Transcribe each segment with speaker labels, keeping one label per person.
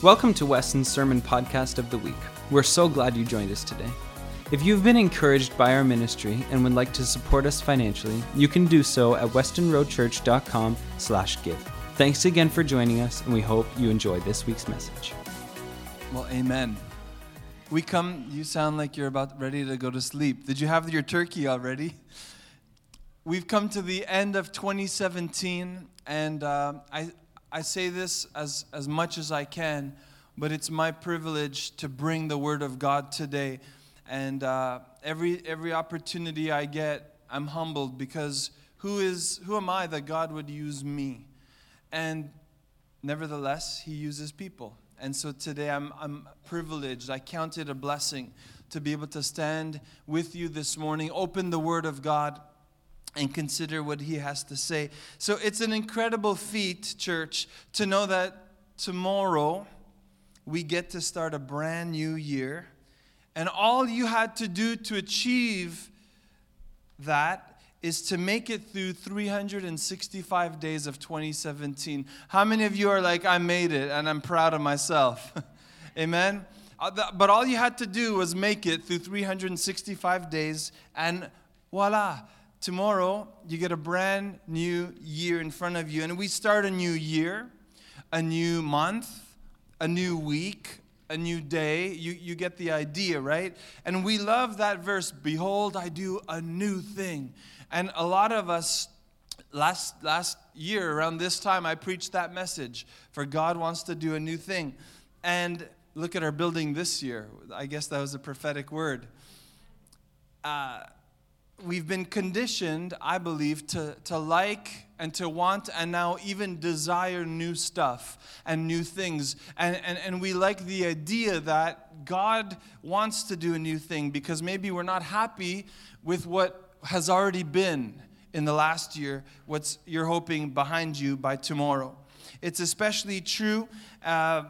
Speaker 1: Welcome to Weston's Sermon Podcast of the Week. We're so glad you joined us today. If you've been encouraged by our ministry and would like to support us financially, you can do so at westonroadchurch.com slash give. Thanks again for joining us, and we hope you enjoy this week's message.
Speaker 2: Well, amen. We come, you sound like you're about ready to go to sleep. Did you have your turkey already? We've come to the end of 2017, and uh, I, I say this as, as much as I can, but it's my privilege to bring the Word of God today. And uh, every, every opportunity I get, I'm humbled because who, is, who am I that God would use me? And nevertheless, He uses people. And so today I'm, I'm privileged. I count it a blessing to be able to stand with you this morning, open the Word of God and consider what he has to say. So it's an incredible feat, church, to know that tomorrow we get to start a brand new year. And all you had to do to achieve that is to make it through 365 days of 2017. How many of you are like, I made it and I'm proud of myself? Amen? Uh, but all you had to do was make it through 365 days, and voila tomorrow you get a brand new year in front of you. And we start a new year, a new month, a new week, a new day. You, you get the idea, right? And we love that verse Behold, I do a new thing. And a lot of us, last, last year around this time, I preached that message for God wants to do a new thing. And look at our building this year. I guess that was a prophetic word. Uh, we've been conditioned, I believe, to, to like and to want and now even desire new stuff and new things. And, and, and we like the idea that God wants to do a new thing because maybe we're not happy with what has already been in the last year, what's you're hoping behind you by tomorrow. It's especially true. Uh,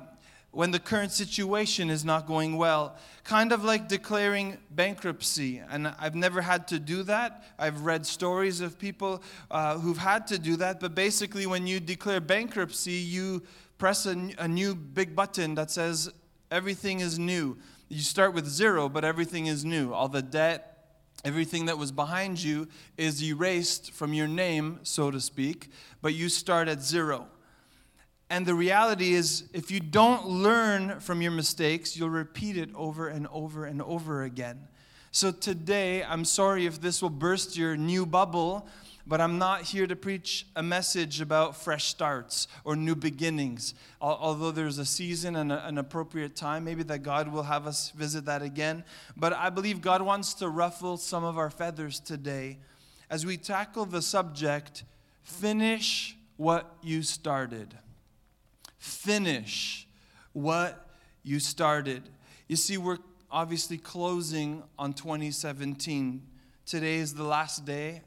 Speaker 2: when the current situation is not going well, kind of like declaring bankruptcy. And I've never had to do that. I've read stories of people uh, who've had to do that. But basically, when you declare bankruptcy, you press a, a new big button that says everything is new. You start with zero, but everything is new. All the debt, Everything that was behind you is erased from your name, so to speak, but you start at zero. And the reality is, if you don't learn from your mistakes, you'll repeat it over and over and over again. So today, I'm sorry if this will burst your new bubble, but I'm not here to preach a message about fresh starts or new beginnings. Although there's a season and an appropriate time, maybe that God will have us visit that again. But I believe God wants to ruffle some of our feathers today as we tackle the subject finish what you started finish what you started. You see, we're obviously closing on 2017. Today is the last day.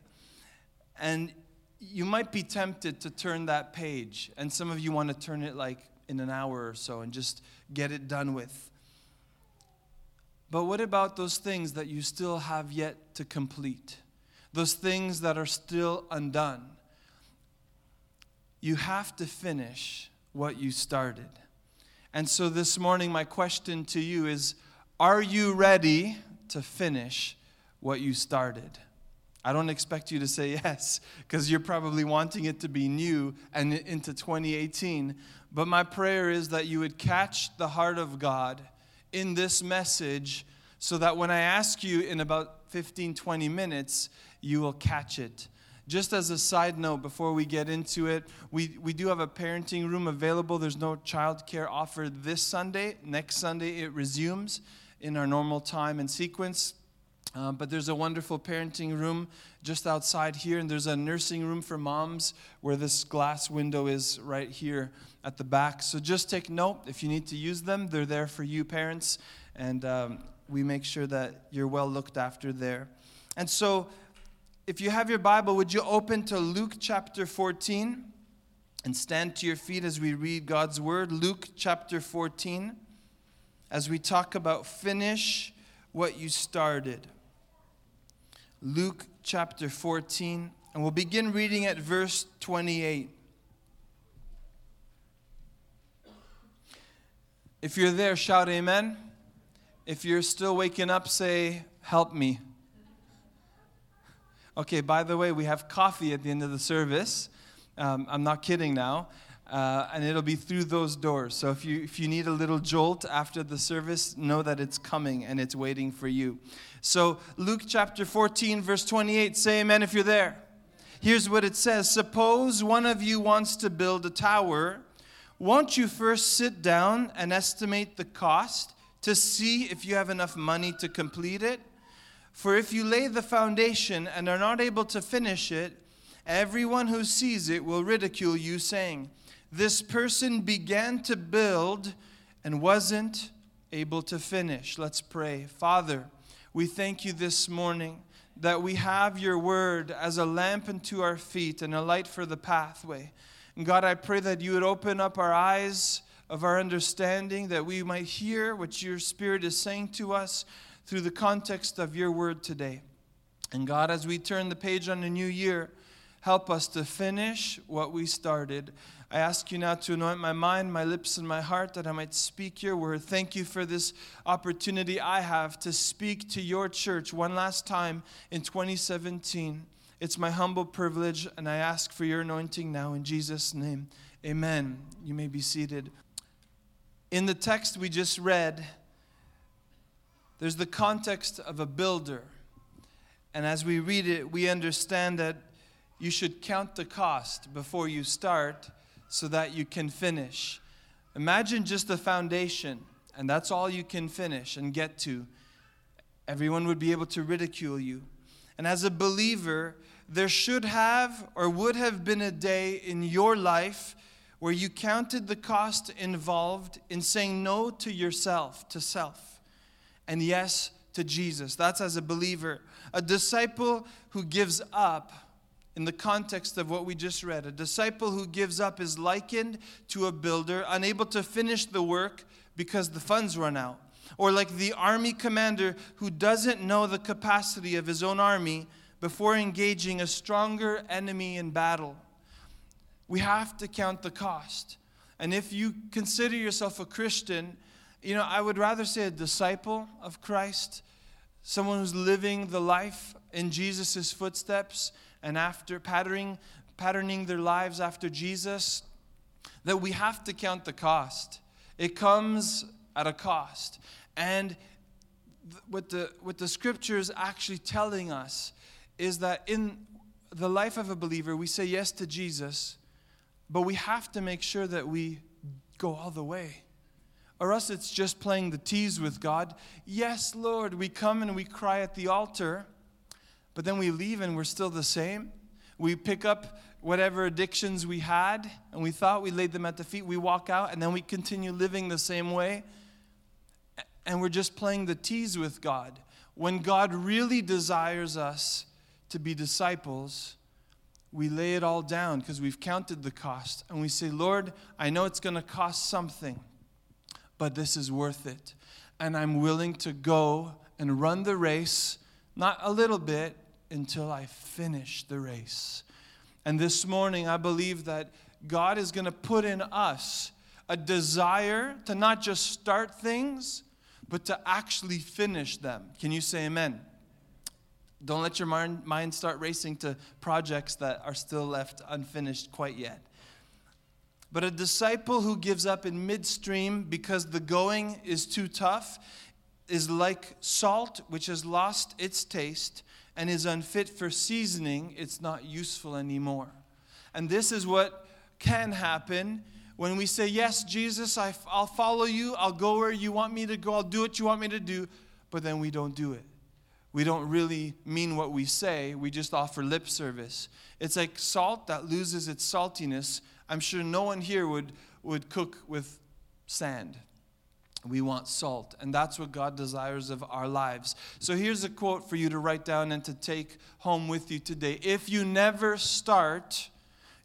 Speaker 2: And you might be tempted to turn that page. And some of you want to turn it like in an hour or so and just get it done with. But what about those things that you still have yet to complete? Those things that are still undone? You have to finish what you started. And so this morning, my question to you is Are you ready to finish what you started? I don't expect you to say yes, because you're probably wanting it to be new and into 2018. But my prayer is that you would catch the heart of God in this message so that when I ask you in about 15, 20 minutes, you will catch it. Just as a side note, before we get into it, we, we do have a parenting room available. There's no childcare offered this Sunday. Next Sunday, it resumes in our normal time and sequence. Uh, but there's a wonderful parenting room just outside here, and there's a nursing room for moms where this glass window is right here at the back. So just take note if you need to use them, they're there for you, parents, and um, we make sure that you're well looked after there. And so if you have your Bible, would you open to Luke chapter 14 and stand to your feet as we read God's word? Luke chapter 14, as we talk about finish what you started. Luke chapter 14, and we'll begin reading at verse 28. If you're there, shout amen. If you're still waking up, say, Help me. Okay, by the way, we have coffee at the end of the service. Um, I'm not kidding now. Uh, and it'll be through those doors. So if you, if you need a little jolt after the service, know that it's coming and it's waiting for you. So, Luke chapter 14, verse 28, say amen if you're there. Here's what it says Suppose one of you wants to build a tower. Won't you first sit down and estimate the cost to see if you have enough money to complete it? For if you lay the foundation and are not able to finish it, everyone who sees it will ridicule you, saying, This person began to build and wasn't able to finish. Let's pray. Father, we thank you this morning that we have your word as a lamp unto our feet and a light for the pathway. And God, I pray that you would open up our eyes of our understanding, that we might hear what your Spirit is saying to us through the context of your word today. And God, as we turn the page on a new year, help us to finish what we started. I ask you now to anoint my mind, my lips, and my heart that I might speak your word. Thank you for this opportunity I have to speak to your church one last time in 2017. It's my humble privilege, and I ask for your anointing now in Jesus' name. Amen. You may be seated. In the text we just read, there's the context of a builder. And as we read it, we understand that you should count the cost before you start so that you can finish. Imagine just the foundation, and that's all you can finish and get to. Everyone would be able to ridicule you. And as a believer, there should have or would have been a day in your life where you counted the cost involved in saying no to yourself, to self, and yes to Jesus. That's as a believer. A disciple who gives up, in the context of what we just read, a disciple who gives up is likened to a builder unable to finish the work because the funds run out. Or like the army commander who doesn't know the capacity of his own army before engaging a stronger enemy in battle. We have to count the cost. And if you consider yourself a Christian, you know, I would rather say a disciple of Christ, someone who's living the life in Jesus' footsteps and after patterning, patterning their lives after Jesus, that we have to count the cost. It comes at a cost. And what the, what the scripture is actually telling us is that in the life of a believer, we say yes to Jesus, but we have to make sure that we go all the way. Or us, it's just playing the tease with God. Yes, Lord, we come and we cry at the altar, but then we leave and we're still the same. We pick up whatever addictions we had and we thought we laid them at the feet. We walk out and then we continue living the same way. And we're just playing the tease with God. When God really desires us to be disciples, we lay it all down because we've counted the cost and we say, Lord, I know it's going to cost something, but this is worth it. And I'm willing to go and run the race, not a little bit, until I finish the race. And this morning, I believe that God is going to put in us a desire to not just start things, but to actually finish them. Can you say amen? Don't let your mind start racing to projects that are still left unfinished quite yet. But a disciple who gives up in midstream because the going is too tough is like salt which has lost its taste and is unfit for seasoning, it's not useful anymore. And this is what can happen when we say, Yes, Jesus, I, will follow you, I'll go where you want me to go, I'll do what you want me to do, but then we don't do it we don't really mean what we say, we just offer lip service. It's like salt that loses its saltiness. I'm sure no one here would, would cook with sand. We want salt, and that's what God desires of our lives. So here's a quote for you to write down and to take home with you today. If you never start,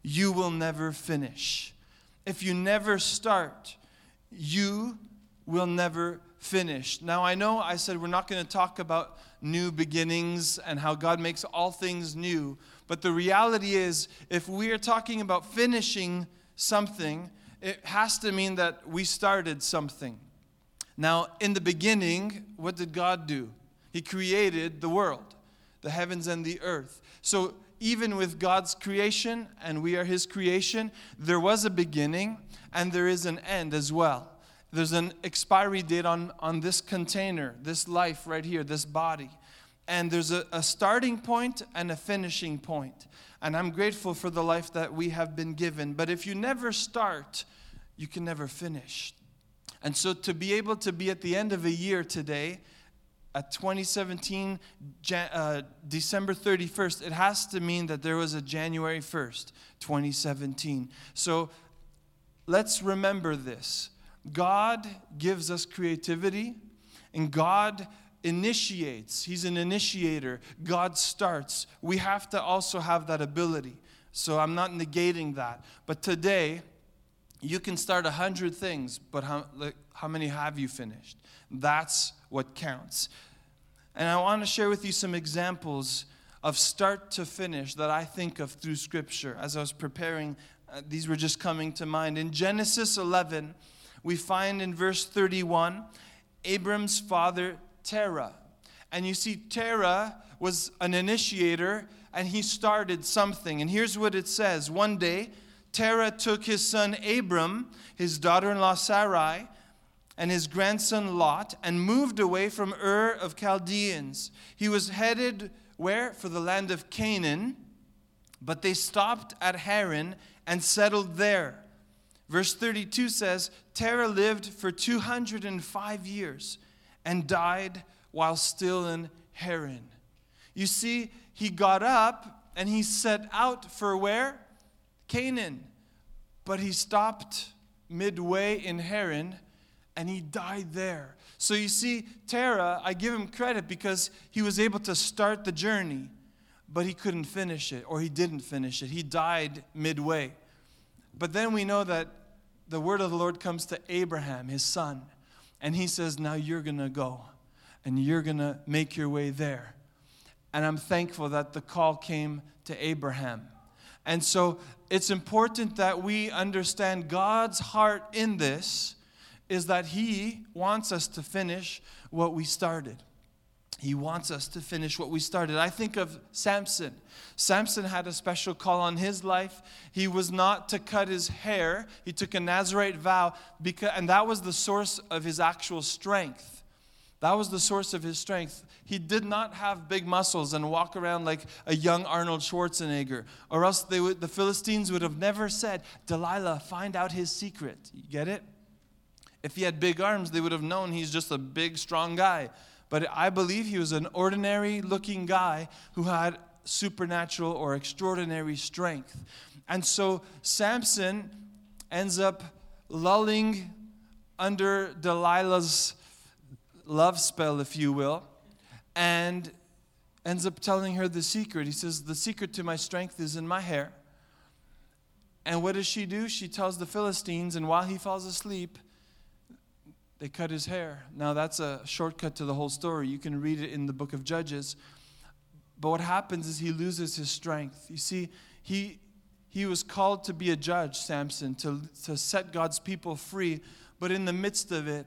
Speaker 2: you will never finish. If you never start, you will never finish. Now, I know I said we're not going to talk about new beginnings and how God makes all things new. But the reality is, if we are talking about finishing something, it has to mean that we started something. Now, in the beginning, what did God do? He created the world, the heavens and the earth. So, even with God's creation, and we are His creation, there was a beginning and there is an end as well. There's an expiry date on, on this container, this life right here, this body. And there's a, a starting point and a finishing point. And I'm grateful for the life that we have been given. But if you never start, you can never finish. And so to be able to be at the end of a year today, at 2017, uh, December 31st, it has to mean that there was a January 1st, 2017. So let's remember this God gives us creativity, and God initiates. He's an initiator. God starts. We have to also have that ability. So I'm not negating that. But today, you can start a hundred things, but how, like, how many have you finished? That's what counts. And I want to share with you some examples of start to finish that I think of through Scripture. As I was preparing, uh, these were just coming to mind. In Genesis 11, we find in verse 31 Abram's father Terah. And you see, Terah was an initiator and he started something. And here's what it says One day, Terah took his son Abram, his daughter in law Sarai, and his grandson Lot, and moved away from Ur of Chaldeans. He was headed where? For the land of Canaan. But they stopped at Haran and settled there. Verse 32 says Terah lived for 205 years and died while still in Haran. You see, he got up and he set out for where? Canaan. But he stopped midway in Haran and he died there. So you see, Terah, I give him credit because he was able to start the journey, but he couldn't finish it, or he didn't finish it. He died midway. But then we know that the word of the Lord comes to Abraham, his son. And he says, Now you're going to go and you're going to make your way there. And I'm thankful that the call came to Abraham. And so it's important that we understand God's heart in this is that He wants us to finish what we started. He wants us to finish what we started. I think of Samson. Samson had a special call on his life. He was not to cut his hair. He took a Nazarite vow, because, and that was the source of his actual strength. That was the source of his strength. He did not have big muscles and walk around like a young Arnold Schwarzenegger, or else would, the Philistines would have never said, Delilah, find out his secret. You get it? If he had big arms, they would have known he's just a big, strong guy. But I believe he was an ordinary looking guy who had supernatural or extraordinary strength. And so Samson ends up lulling under Delilah's love spell, if you will, and ends up telling her the secret. He says, The secret to my strength is in my hair. And what does she do? She tells the Philistines, and while he falls asleep, they cut his hair. Now, that's a shortcut to the whole story. You can read it in the book of Judges. But what happens is he loses his strength. You see, he, he was called to be a judge, Samson, to, to set God's people free. But in the midst of it,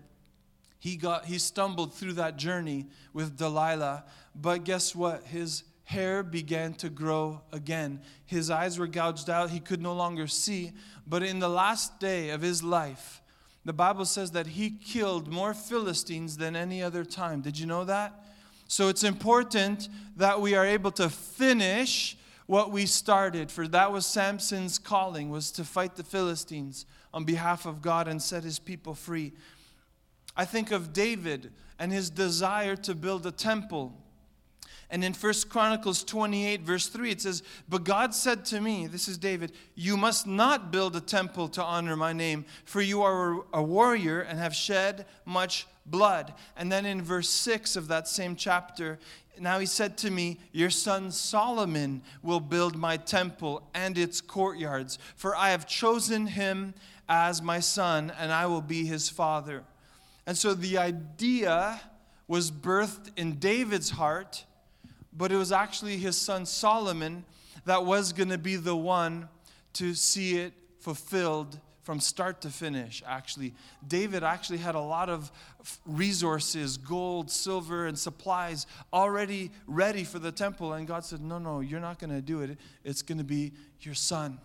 Speaker 2: he, got, he stumbled through that journey with Delilah. But guess what? His hair began to grow again. His eyes were gouged out. He could no longer see. But in the last day of his life, the Bible says that he killed more Philistines than any other time. Did you know that? So it's important that we are able to finish what we started for that was Samson's calling was to fight the Philistines on behalf of God and set his people free. I think of David and his desire to build a temple and in First Chronicles 28, verse 3, it says, But God said to me, This is David, you must not build a temple to honor my name, for you are a warrior and have shed much blood. And then in verse 6 of that same chapter, now he said to me, Your son Solomon will build my temple and its courtyards, for I have chosen him as my son, and I will be his father. And so the idea was birthed in David's heart but it was actually his son Solomon that was going to be the one to see it fulfilled from start to finish, actually. David actually had a lot of resources gold, silver, and supplies already ready for the temple. And God said, No, no, you're not going to do it. It's going to be your son.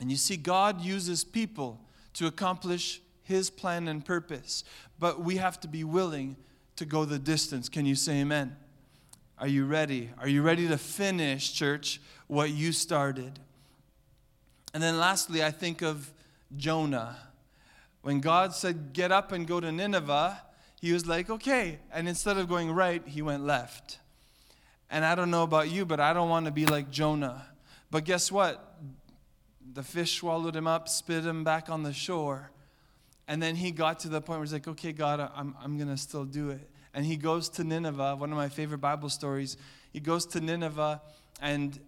Speaker 2: And you see, God uses people to accomplish his plan and purpose, but we have to be willing to go the distance. Can you say amen? Are you ready? Are you ready to finish, church, what you started? And then lastly, I think of Jonah. When God said, Get up and go to Nineveh, he was like, Okay. And instead of going right, he went left. And I don't know about you, but I don't want to be like Jonah. But guess what? The fish swallowed him up, spit him back on the shore. And then he got to the point where he's like, Okay, God, I'm, I'm going to still do it. And he goes to Nineveh, one of my favorite Bible stories. He goes to Nineveh and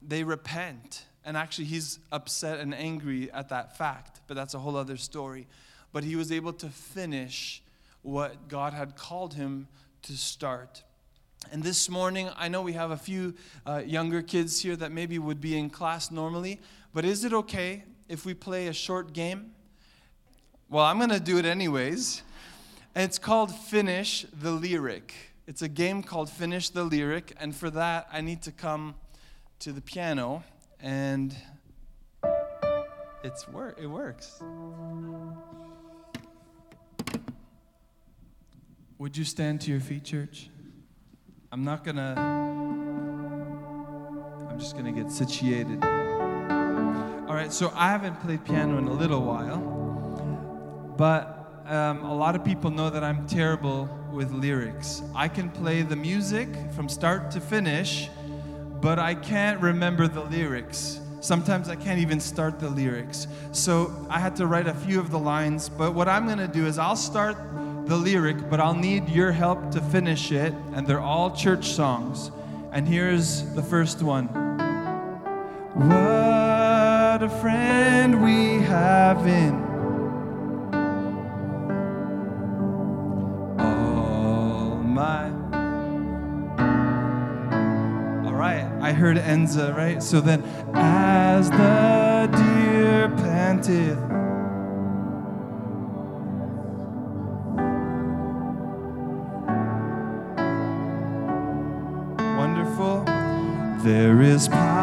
Speaker 2: they repent and actually, he's upset and angry at that fact, but that's a whole other story. But he was able to finish what God had called him to start. And this morning, I know we have a few uh, younger kids here that maybe would be in class normally, but is it okay if we play a short game? Well, I'm going to do it anyways. And it's called Finish the Lyric. It's a game called Finish the Lyric, and for that, I need to come to the piano and it's work it works. Would you stand to your feet church? I'm not gonna i'm just gonna get situated all right so i haven't played piano in a little while but um, a lot of people know that i'm terrible with lyrics i can play the music from start to finish but I can't remember the lyrics. Sometimes I can't even start the lyrics. So I had to write a few of the lines. But what I'm going to do is I'll start the lyric, but I'll need your help to finish it. And they're all church songs. And here's the first one What a friend we have in heard Enza, right? So then, as the deer panteth. Wonderful. There is power,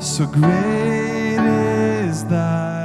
Speaker 2: So great is thy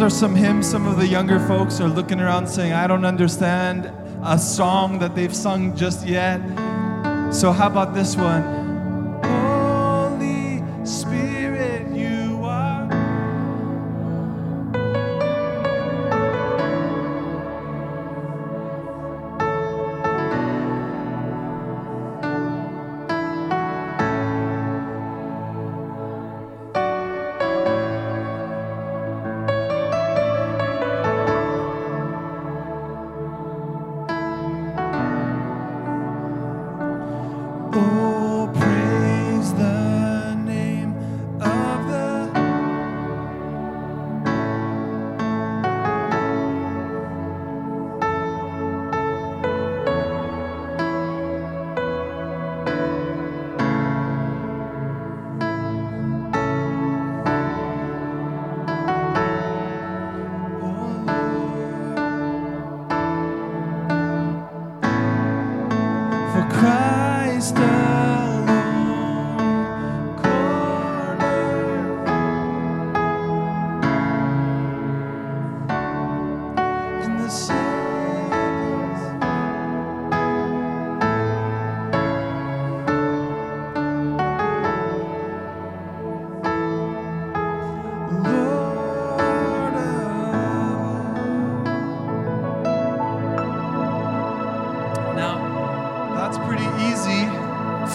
Speaker 2: those are some hymns some of the younger folks are looking around saying, I don't understand a song that they've sung just yet. So, how about this one?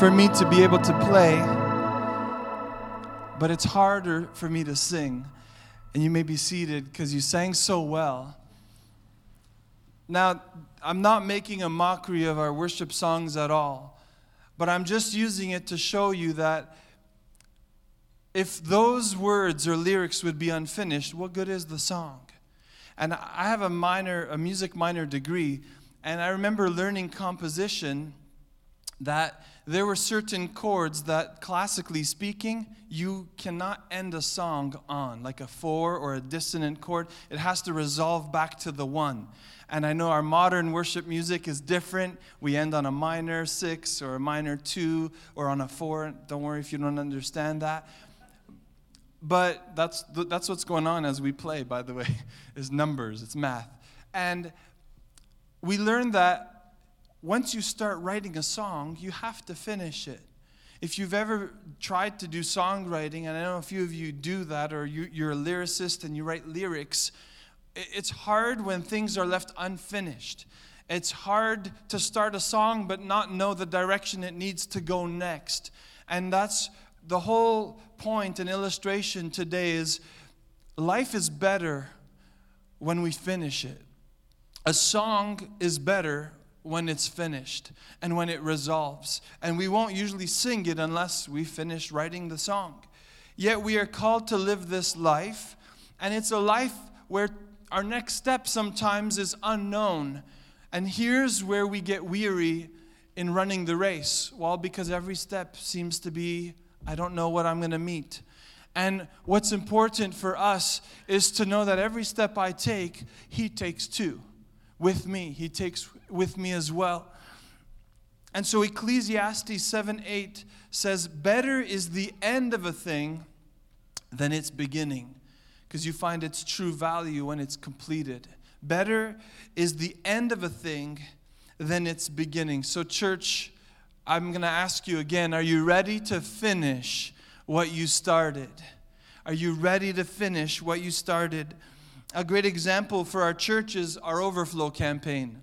Speaker 2: For me to be able to play, but it's harder for me to sing. And you may be seated because you sang so well. Now, I'm not making a mockery of our worship songs at all, but I'm just using it to show you that if those words or lyrics would be unfinished, what good is the song? And I have a minor, a music minor degree, and I remember learning composition that there were certain chords that, classically speaking, you cannot end a song on, like a four or a dissonant chord. It has to resolve back to the one. And I know our modern worship music is different. We end on a minor six or a minor two or on a four. Don't worry if you don't understand that. But that's, that's what's going on as we play, by the way, is numbers, it's math. And we learn that once you start writing a song, you have to finish it. If you've ever tried to do songwriting, and I know a few of you do that, or you, are a lyricist and you write lyrics, it's hard when things are left unfinished. It's hard to start a song but not know the direction it needs to go next. And that's the whole point and illustration today is life is better when we finish it. A song is better when it's finished and when it resolves. And we won't usually sing it unless we finish writing the song. Yet we are called to live this life, and it's a life where our next step sometimes is unknown. And here's where we get weary in running the race. Well, because every step seems to be, I don't know what I'm going to meet. And what's important for us is to know that every step I take, He takes too with me. He takes with me as well. And so Ecclesiastes 7 8 says, Better is the end of a thing than its beginning, because you find its true value when it's completed. Better is the end of a thing than its beginning. So, church, I'm going to ask you again are you ready to finish what you started? Are you ready to finish what you started? A great example for our church is our overflow campaign.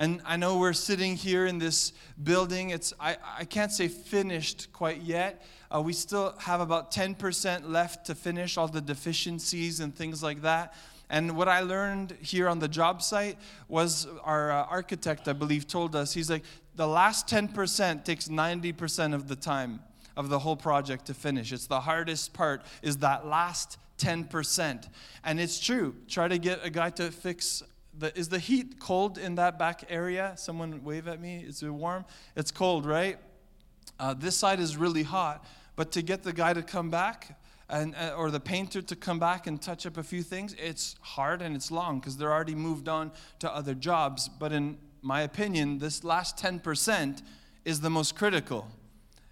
Speaker 2: And I know we're sitting here in this building. It's I, I can't say finished quite yet. Uh, we still have about 10% left to finish all the deficiencies and things like that. And what I learned here on the job site was our uh, architect, I believe, told us he's like, the last 10% takes 90% of the time of the whole project to finish. It's the hardest part, is that last 10%. And it's true. Try to get a guy to fix the, is the heat cold in that back area? Someone wave at me. Is it warm? It's cold, right? Uh, this side is really hot. But to get the guy to come back, and, uh, or the painter to come back and touch up a few things, it's hard and it's long because they're already moved on to other jobs. But in my opinion, this last 10% is the most critical.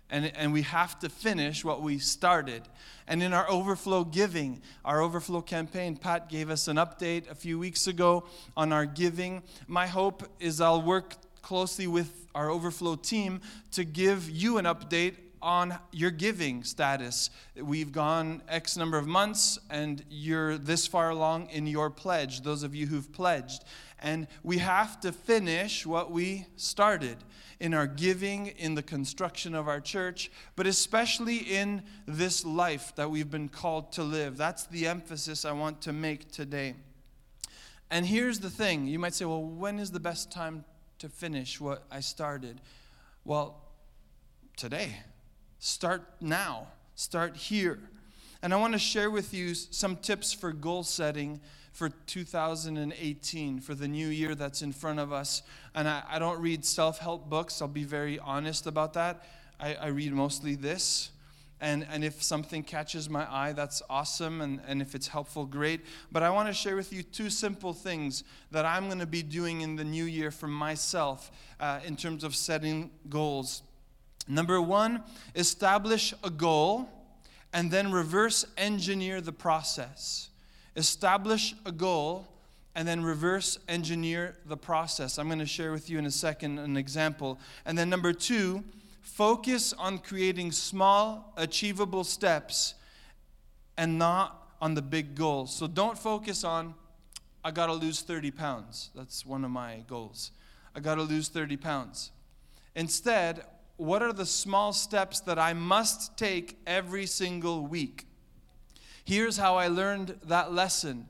Speaker 2: And, and we have to finish what we started. And in our overflow giving, our overflow campaign, Pat gave us an update a few weeks ago on our giving. My hope is I'll work closely with our overflow team to give you an update on your giving status. We've gone X number of months, and you're this far along in your pledge, those of you who've pledged. And we have to finish what we started in our giving, in the construction of our church, but especially in this life that we've been called to live. That's the emphasis I want to make today. And here's the thing you might say, well, when is the best time to finish what I started? Well, today. Start now. Start here. And I want to share with you some tips for goal setting for 2018, for the new year that's in front of us. And I, I don't read self help books, I'll be very honest about that. I, I read mostly this. And, and if something catches my eye, that's awesome. And, and if it's helpful, great. But I want to share with you two simple things that I'm going to be doing in the new year for myself uh, in terms of setting goals. Number one, establish a goal and then reverse engineer the process establish a goal, and then reverse engineer the process. I'm going to share with you in a second an example. And then, number two, focus on creating small, achievable steps and not on the big goals. So don't focus on, I got to lose 30 pounds. That's one of my goals. I got to lose 30 pounds. Instead, what are the small steps that I must take every single week? Here's how I learned that lesson.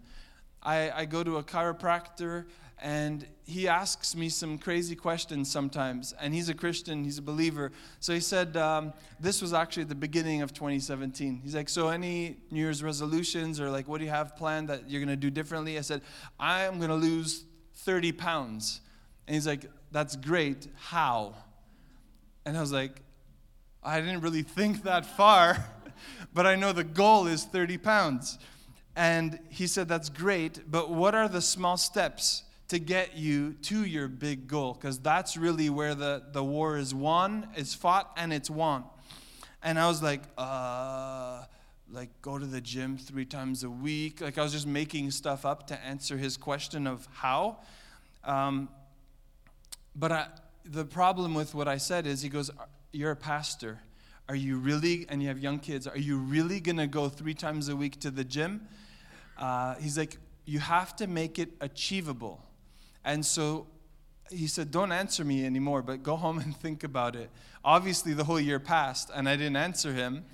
Speaker 2: I, I go to a chiropractor and he asks me some crazy questions sometimes. And he's a Christian, he's a believer. So he said, um, This was actually the beginning of 2017. He's like, So, any New Year's resolutions or like, what do you have planned that you're going to do differently? I said, I'm going to lose 30 pounds. And he's like, That's great. How? And I was like, I didn't really think that far, but I know the goal is 30 pounds. And he said, That's great, but what are the small steps? to get you to your big goal because that's really where the, the war is won, is fought, and it's won. And I was like, uh, like go to the gym three times a week. Like I was just making stuff up to answer his question of how. Um, but I, the problem with what I said is, he goes, You're a pastor. Are you really, and you have young kids, are you really going to go three times a week to the gym? Uh, he's like, You have to make it achievable. And so he said, Don't answer me anymore, but go home and think about it. Obviously, the whole year passed, and I didn't answer him.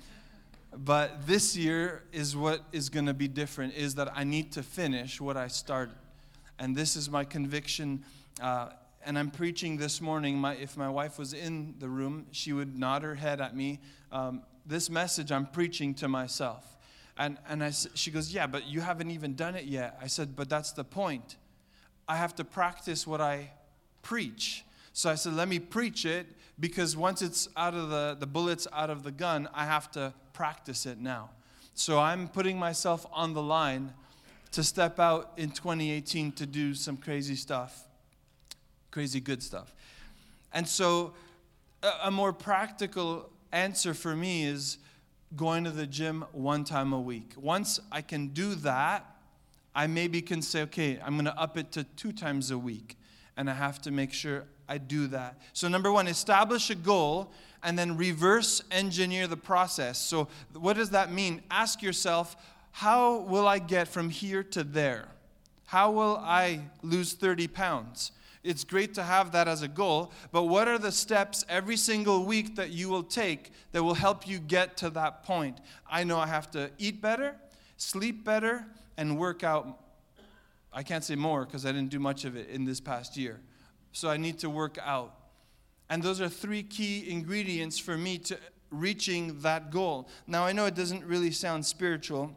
Speaker 2: But this year is what is going to be different is that I need to finish what I started. And this is my conviction. Uh, and I'm preaching this morning. My, if my wife was in the room, she would nod her head at me. Um, this message I'm preaching to myself. And, and I, she goes, Yeah, but you haven't even done it yet. I said, But that's the point. I have to practice what I preach. So I said, let me preach it because once it's out of the, the bullets out of the gun, I have to practice it now. So I'm putting myself on the line to step out in 2018 to do some crazy stuff, crazy good stuff. And so a, a more practical answer for me is going to the gym one time a week. Once I can do that, I maybe can say, okay, I'm going to up it to two times a week. And I have to make sure I do that. So, number one, establish a goal and then reverse engineer the process. So, what does that mean? Ask yourself, how will I get from here to there? How will I lose 30 pounds? It's great to have that as a goal, but what are the steps every single week that you will take that will help you get to that point? I know I have to eat better, sleep better, and work out. I can't say more because I didn't do much of it in this past year. So I need to work out. And those are three key ingredients for me to reaching that goal. Now, I know it doesn't really sound spiritual,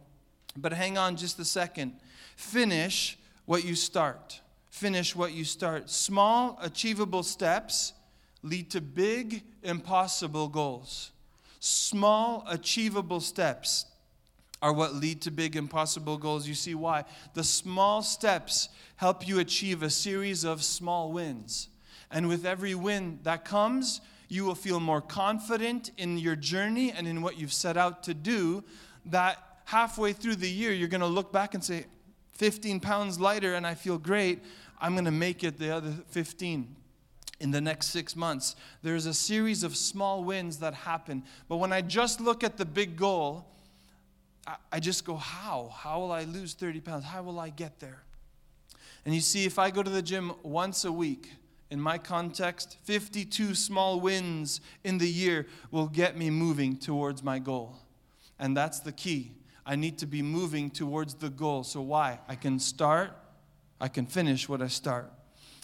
Speaker 2: but hang on just a second. Finish what you start. Finish what you start. Small, achievable steps lead to big, impossible goals. Small, achievable steps are what lead to big impossible goals. You see why? The small steps help you achieve a series of small wins. And with every win that comes, you will feel more confident in your journey and in what you've set out to do. That halfway through the year, you're going to look back and say, 15 pounds lighter, and I feel great. I'm going to make it the other 15 in the next six months. There's a series of small wins that happen. But when I just look at the big goal, I just go, how? How will I lose 30 pounds? How will I get there? And you see, if I go to the gym once a week, in my context, 52 small wins in the year will get me moving towards my goal. And that's the key. I need to be moving towards the goal. So, why? I can start, I can finish what I start.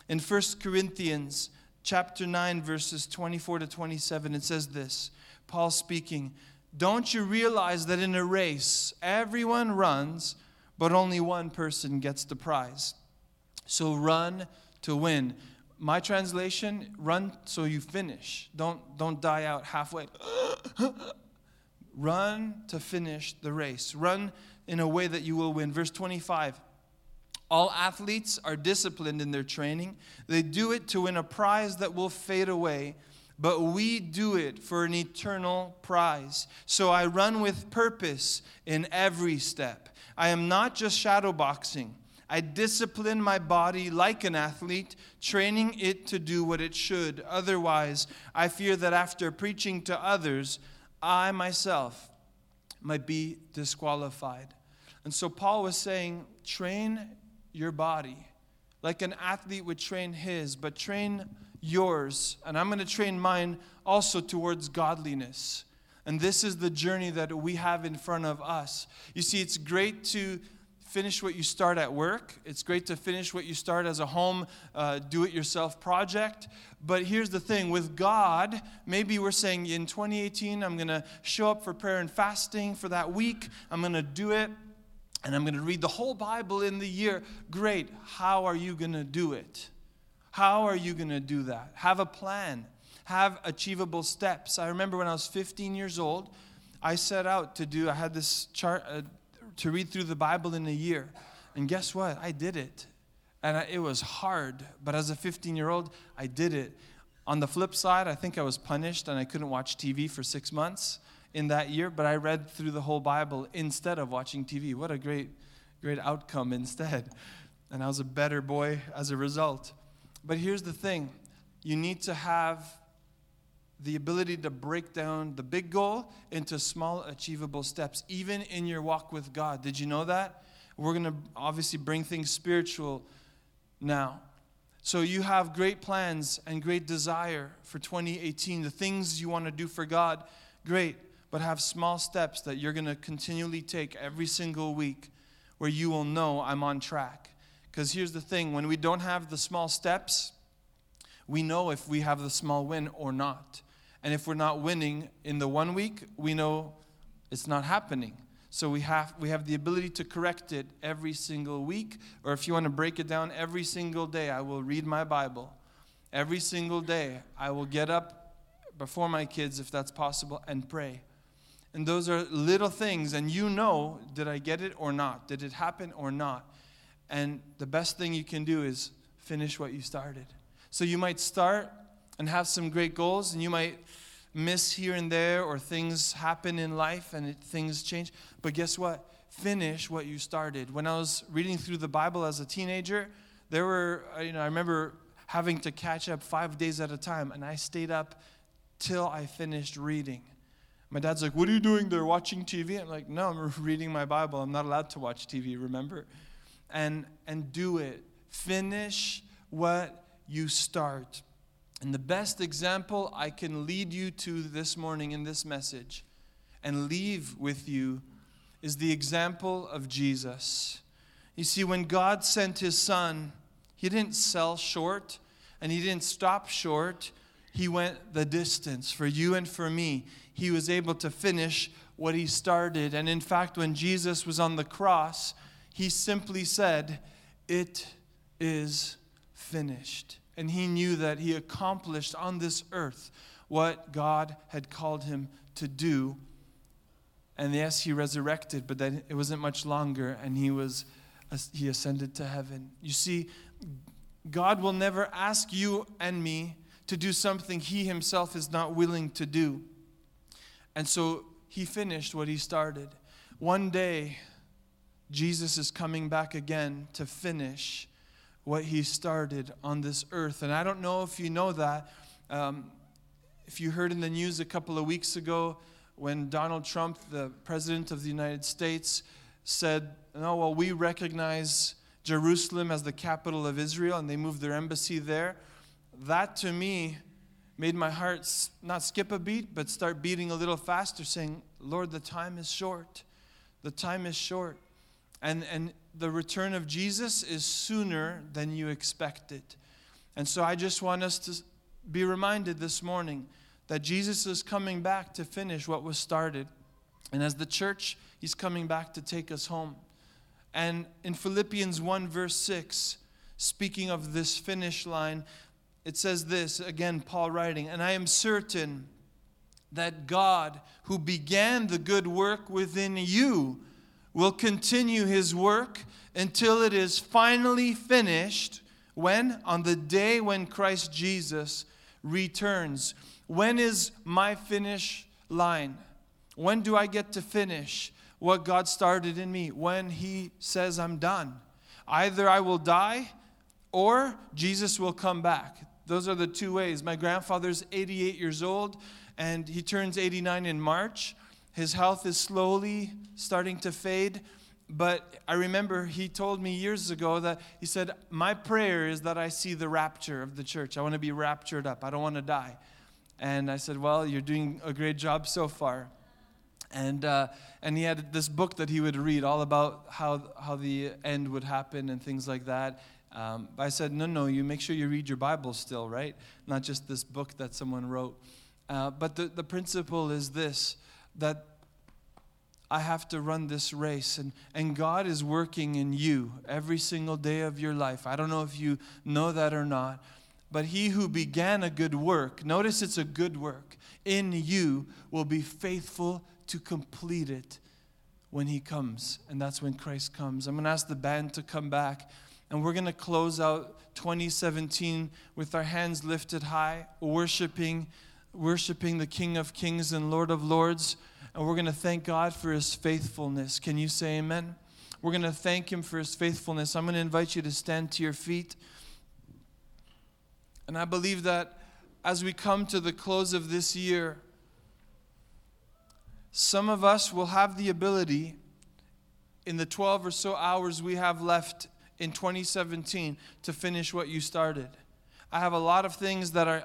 Speaker 2: In 1 Corinthians chapter 9, verses 24 to 27, it says this Paul speaking, don't you realize that in a race, everyone runs, but only one person gets the prize? So run to win. My translation, run so you finish. Don't, don't die out halfway. run to finish the race. Run in a way that you will win. Verse 25. All athletes are disciplined in their training. They do it to win a prize that will fade away but we do it for an eternal prize. So I run with purpose in every step. I am not just shadowboxing. I discipline my body like an athlete, training it to do what it should. Otherwise, I fear that after preaching to others, I myself might be disqualified. And so Paul was saying, train your body like an athlete would train his, but train yours, and I'm going to train mine also towards godliness. And this is the journey that we have in front of us. You see, it's great to finish what you start at work. It's great to finish what you start as a home uh, do it yourself project. But here's the thing with God, maybe we're saying in 2018, I'm going to show up for prayer and fasting for that week. I'm going to do it. And I'm going to read the whole Bible in the year. Great. How are you going to do it? How are you going to do that? Have a plan, have achievable steps. I remember when I was 15 years old, I set out to do, I had this chart, uh, to read through the Bible in a year. And guess what? I did it. And I, it was hard, but as a 15 year old, I did it. On the flip side, I think I was punished and I couldn't watch TV for six months in that year, but I read through the whole Bible instead of watching TV. What a great, great outcome instead. And I was a better boy as a result. But here's the thing you need to have the ability to break down the big goal into small, achievable steps, even in your walk with God. Did you know that? We're going to obviously bring things spiritual now. So you have great plans and great desire for 2018, the things you want to do for God, great, but have small steps that you're going to continually take every single week where you will know I'm on track. Because here's the thing when we don't have the small steps, we know if we have the small win or not. And if we're not winning in the one week, we know it's not happening. So we have, we have the ability to correct it every single week. Or if you want to break it down, every single day I will read my Bible. Every single day I will get up before my kids, if that's possible, and pray. And those are little things, and you know, did I get it or not? Did it happen or not? And the best thing you can do is finish what you started. So you might start and have some great goals, and you might miss here and there, or things happen in life and it, things change. But guess what? Finish what you started. When I was reading through the Bible as a teenager, there were, uh, you know, I remember having to catch up five days at a time, and I stayed up till I finished reading. My dad's like, What are you doing there? Watching TV? I'm like, No, I'm reading my Bible. I'm not allowed to watch TV, remember? And, and do it. Finish what you start. And the best example I can lead you to this morning in this message and leave with you is the example of Jesus. You see, when God sent his son, he didn't sell short and he didn't stop short. He went the distance for you and for me. He was able to finish what he started. And in fact, when Jesus was on the cross, he simply said, It is finished and he knew that he accomplished on this earth what God had called him to do. And yes, he resurrected, but then it wasn't much longer, and he was he ascended to heaven. You see, God will never ask you and me to do something he himself is not willing to do. And so he finished what he started. One day, Jesus is coming back again to finish what he started on this earth. And I don't know if you know that. Um, if you heard in the news a couple of weeks ago when Donald Trump, the president of the United States, said, No, well, we recognize Jerusalem as the capital of Israel, and they moved their embassy there. That to me made my heart not skip a beat, but start beating a little faster, saying, Lord, the time is short. The time is short. And, and the return of Jesus is sooner than you expected. And so I just want us to be reminded this morning that Jesus is coming back to finish what was started. And as the church, he's coming back to take us home. And in Philippians 1, verse 6, speaking of this finish line, it says this again, Paul writing, and I am certain that God, who began the good work within you, will continue his work until it is finally finished. When? On the day when Christ Jesus returns. When is my finish line? When do I get to finish what God started in me? When He says I'm done. Either I will die or Jesus will come back. Those are the two ways. My grandfather's 88 years old and he turns 89 in March. His health is slowly starting to fade, But I remember he told me years ago that he said, My prayer is that I see the rapture of the church. I want to be raptured up. I don't want to die. And I said, Well, you're doing a great job so far. And, uh, and he had this book that he would read all about how, how the end would happen and things like that. Um, I said, No, no, you make sure you read your Bible still, right? Not just this book that someone wrote. Uh, but the, the principle is this that I have to run this race. And, and God is working in you every single day of your life. I don't know if you know that or not, but he who began a good work, notice it's a good work, in you will be faithful to complete it when he comes. And that's when Christ comes. I'm going to ask the band to come back. And we're going to close out 2017 with our hands lifted high, worshiping, worshiping the King of Kings and Lord of Lords. And we're going to thank God for his faithfulness. Can you say amen? We're going to thank him for his faithfulness. I'm going to invite you to stand to your feet. And I believe that as we come to the close of this year, some of us will have the ability in the 12 or so hours we have left in 2017 to finish what you started. I have a lot of things that are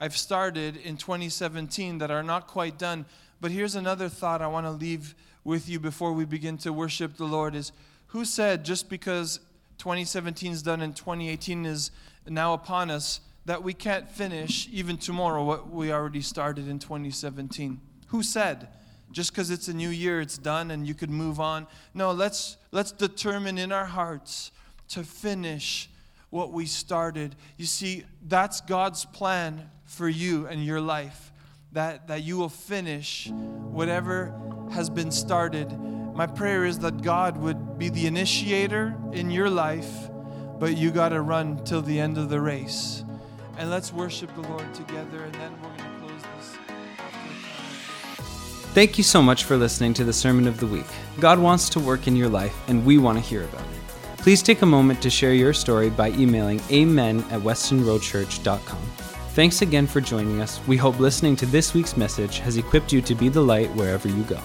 Speaker 2: I've started in 2017 that are not quite done but here's another thought I want to leave with you before we begin to worship the Lord is who said just because 2017 is done and 2018 is now upon us that we can't finish even tomorrow what we already started in 2017? Who said? Just because it's a new year, it's done and you could move on. No, let's let's determine in our hearts to finish what we started. You see, that's God's plan for you and your life that, that you will finish whatever has been started. My prayer is that God would be the initiator in your life, but you got to run till the end of the race. And let's worship the Lord together, and then we're going to close this.
Speaker 1: Thank you so much for listening to the Sermon of the Week. God wants to work in your life, and we want to hear about it. Please take a moment to share your story by emailing amen at westonroadchurch.com. Thanks again for joining us. We hope listening to this week's message has equipped you to be the light wherever you go.